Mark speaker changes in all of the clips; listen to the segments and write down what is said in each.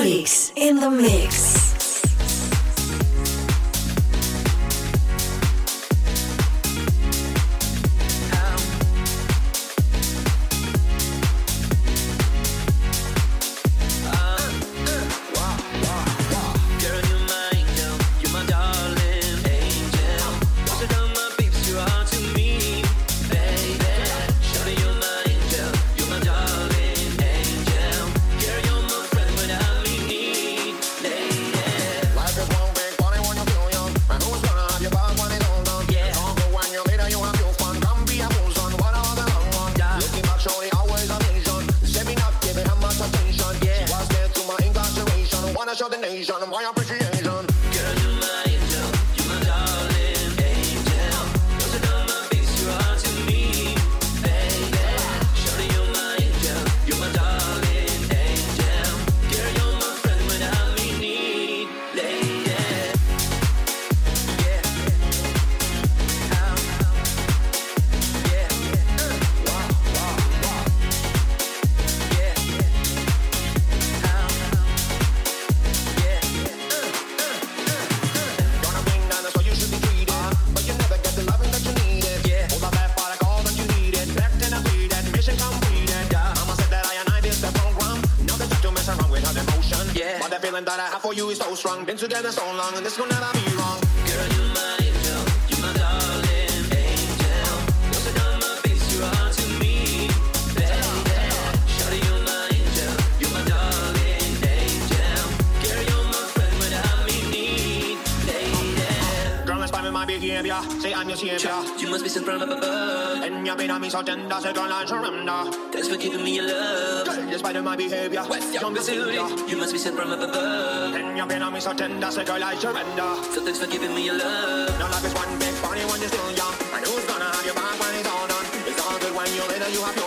Speaker 1: Olix in the mix. that feeling that I have for you is so strong. Been
Speaker 2: together so long, and this could never be wrong. Behavior. Say I'm your savior.
Speaker 3: You must be sent from above.
Speaker 2: And you've been on me so tender, say girl I surrender.
Speaker 3: Thanks for giving me your love.
Speaker 2: Girl, despite of my behavior,
Speaker 3: West Younger City. You must be sent from above.
Speaker 2: And you've been on me so tender, say girl I surrender.
Speaker 3: So thanks for giving me your love.
Speaker 2: Now life is one big party when you're still young. And who's gonna have your back when it's all done? It's all good when you're later, you have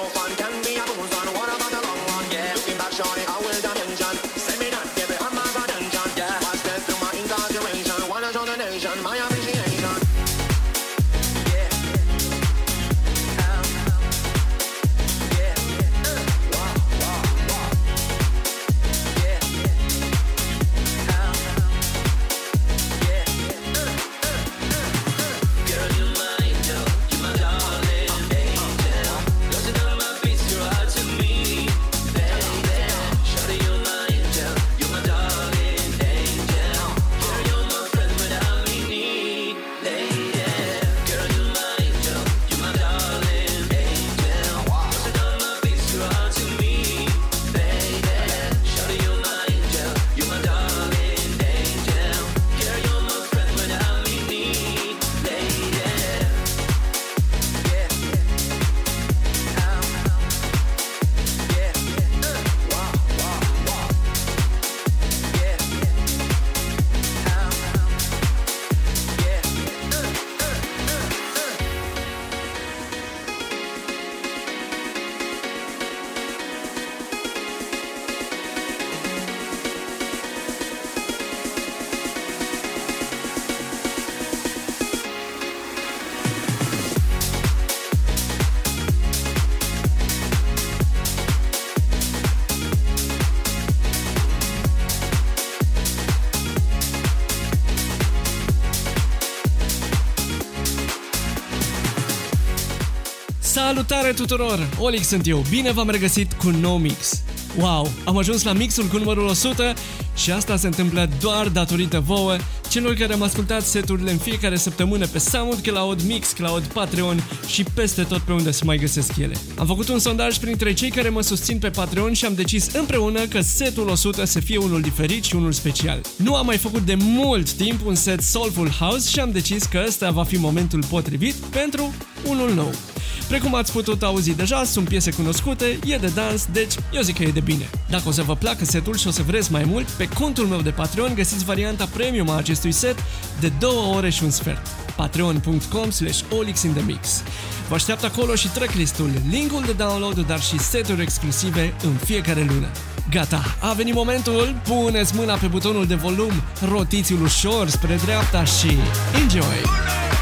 Speaker 4: Salutare tuturor! Olix sunt eu, bine v-am regăsit cu No Mix. Wow, am ajuns la mixul cu numărul 100 și asta se întâmplă doar datorită vouă, celor care am ascultat seturile în fiecare săptămână pe SoundCloud, Mixcloud, Patreon și peste tot pe unde se mai găsesc ele. Am făcut un sondaj printre cei care mă susțin pe Patreon și am decis împreună că setul 100 să fie unul diferit și unul special. Nu am mai făcut de mult timp un set Soulful House și am decis că ăsta va fi momentul potrivit pentru unul nou. Precum ați putut auzi deja, sunt piese cunoscute, e de dans, deci eu zic că e de bine. Dacă o să vă placă setul și o să vreți mai mult, pe contul meu de Patreon găsiți varianta premium a acestui set de 2 ore și un sfert. patreon.com slash olixinthemix Vă așteaptă acolo și tracklistul, linkul de download, dar și seturi exclusive în fiecare lună. Gata, a venit momentul, puneți mâna pe butonul de volum, rotiți-l ușor spre dreapta și enjoy!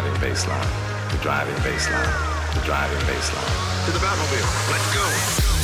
Speaker 5: driving baseline. The driving baseline. The driving baseline.
Speaker 6: To the Batmobile. Let's go.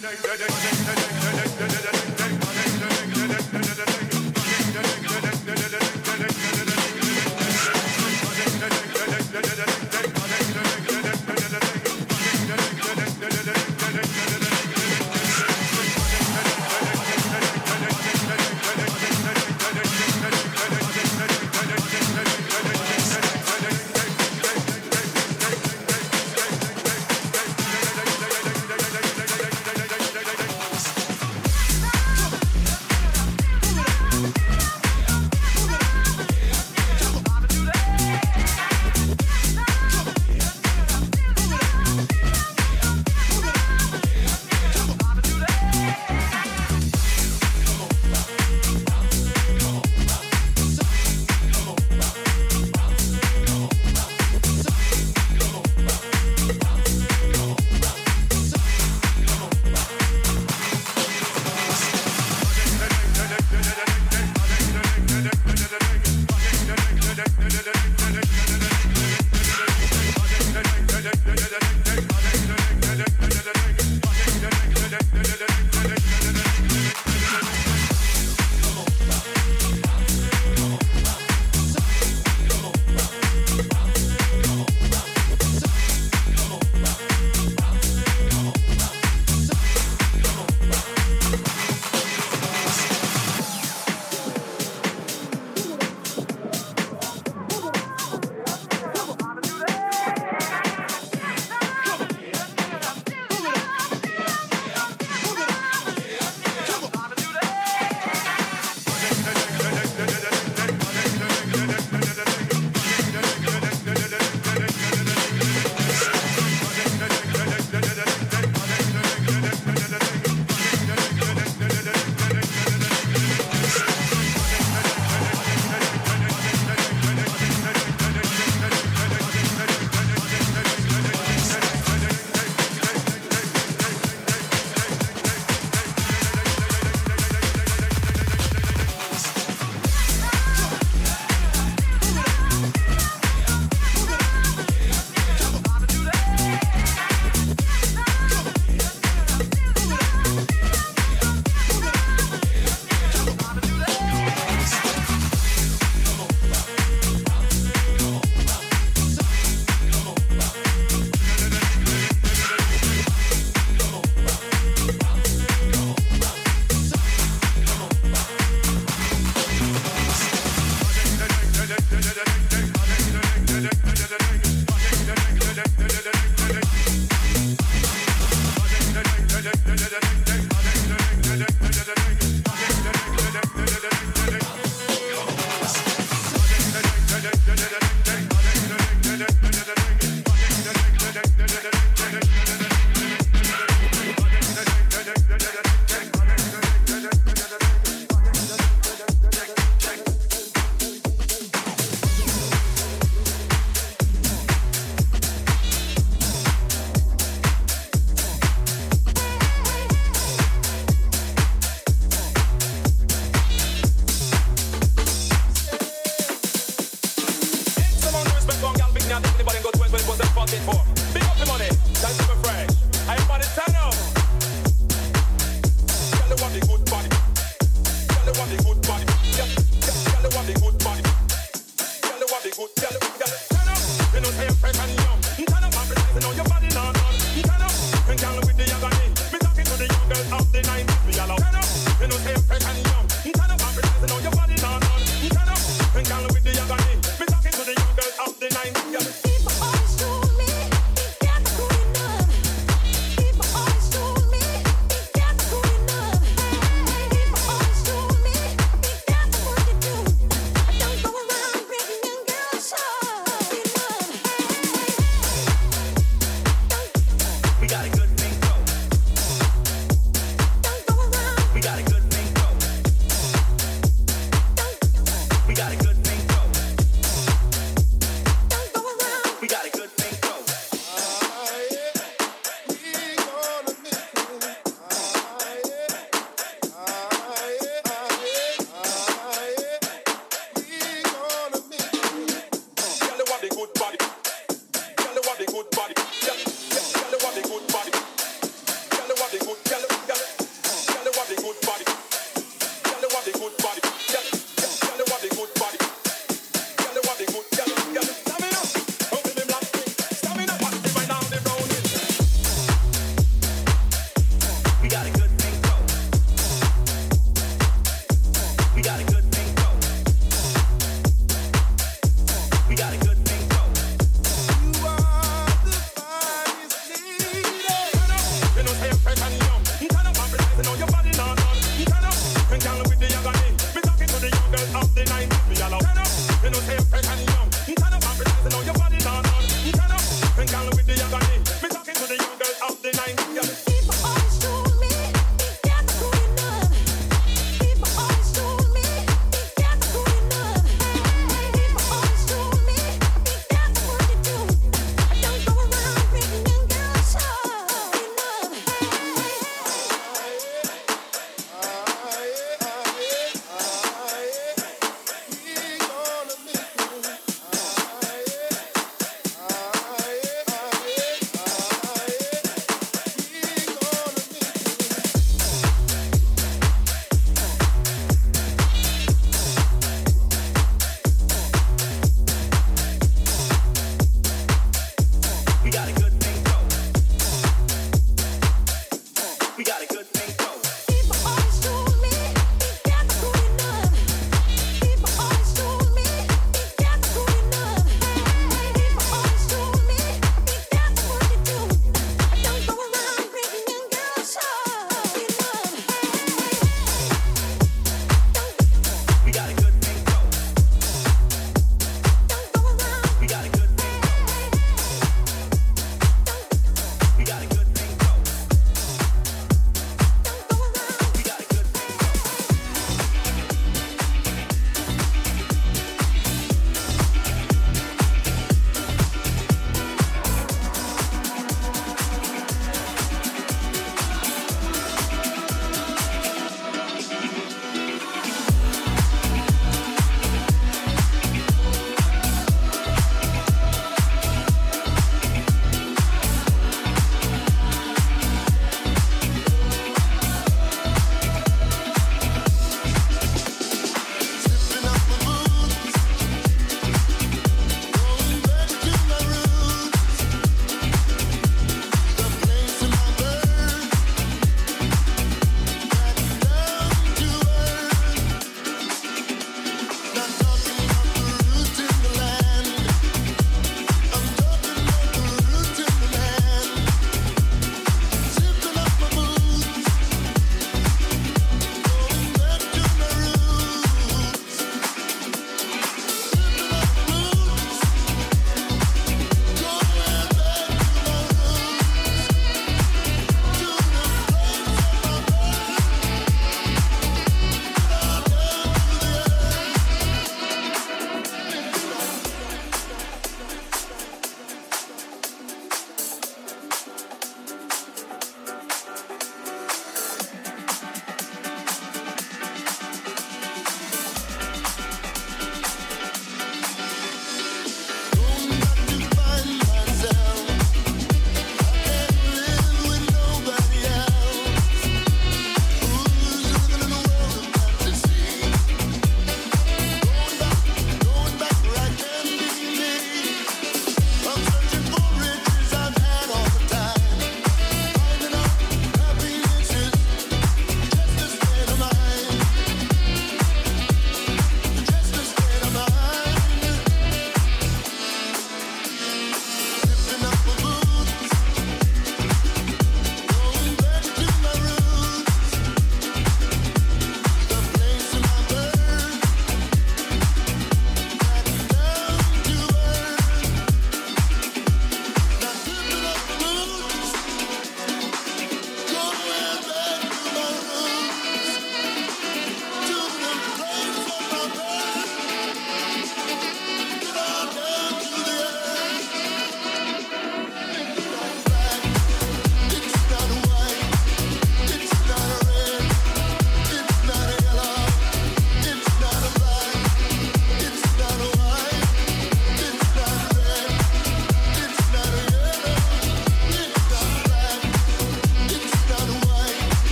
Speaker 7: day, day, day, day.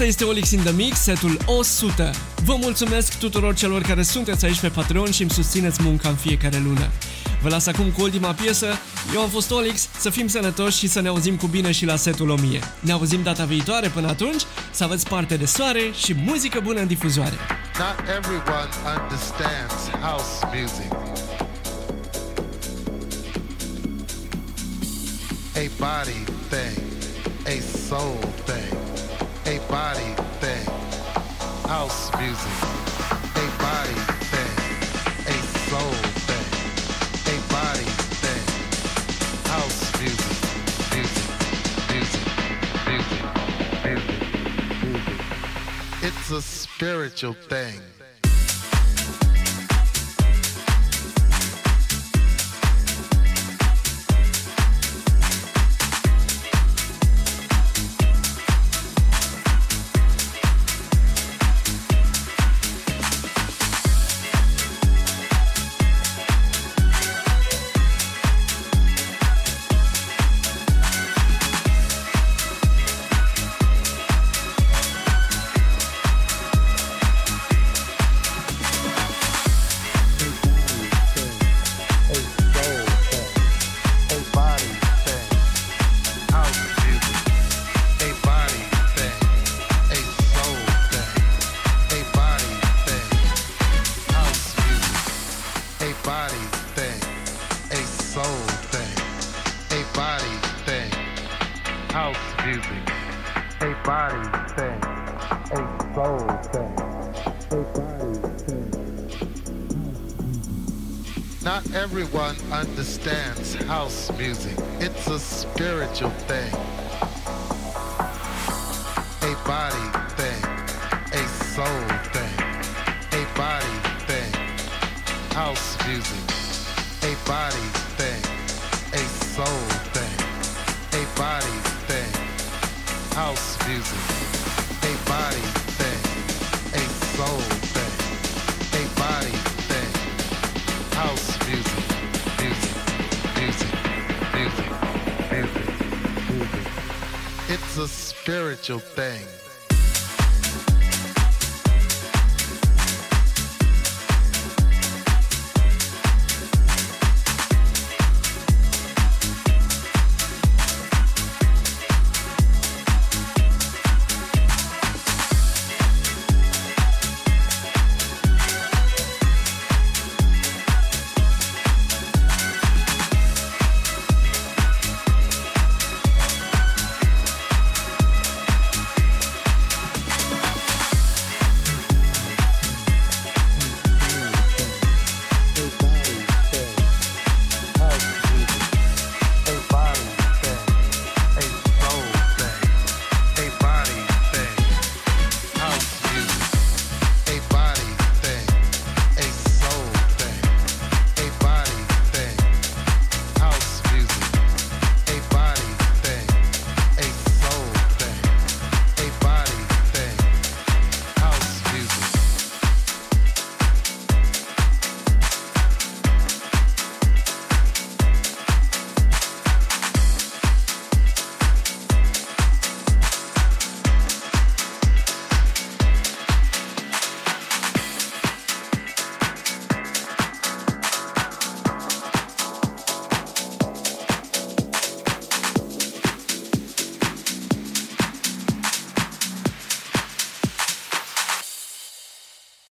Speaker 4: Acesta este Olix in the Mix, setul 100. Vă mulțumesc tuturor celor care sunteți aici pe Patreon și îmi susțineți munca în fiecare lună. Vă las acum cu ultima piesă. Eu am fost Olix, să fim sănătoși și să ne auzim cu bine și la setul 1000. Ne auzim data viitoare până atunci, să aveți parte de soare și muzică bună în difuzoare.
Speaker 8: Not everyone understands house music. A body thing, a soul thing, a body thing, house music. A body thing, a soul thing, a body thing, house music, music, music, music, music, music. It's a spiritual thing. Understands house music. It's a spiritual thing.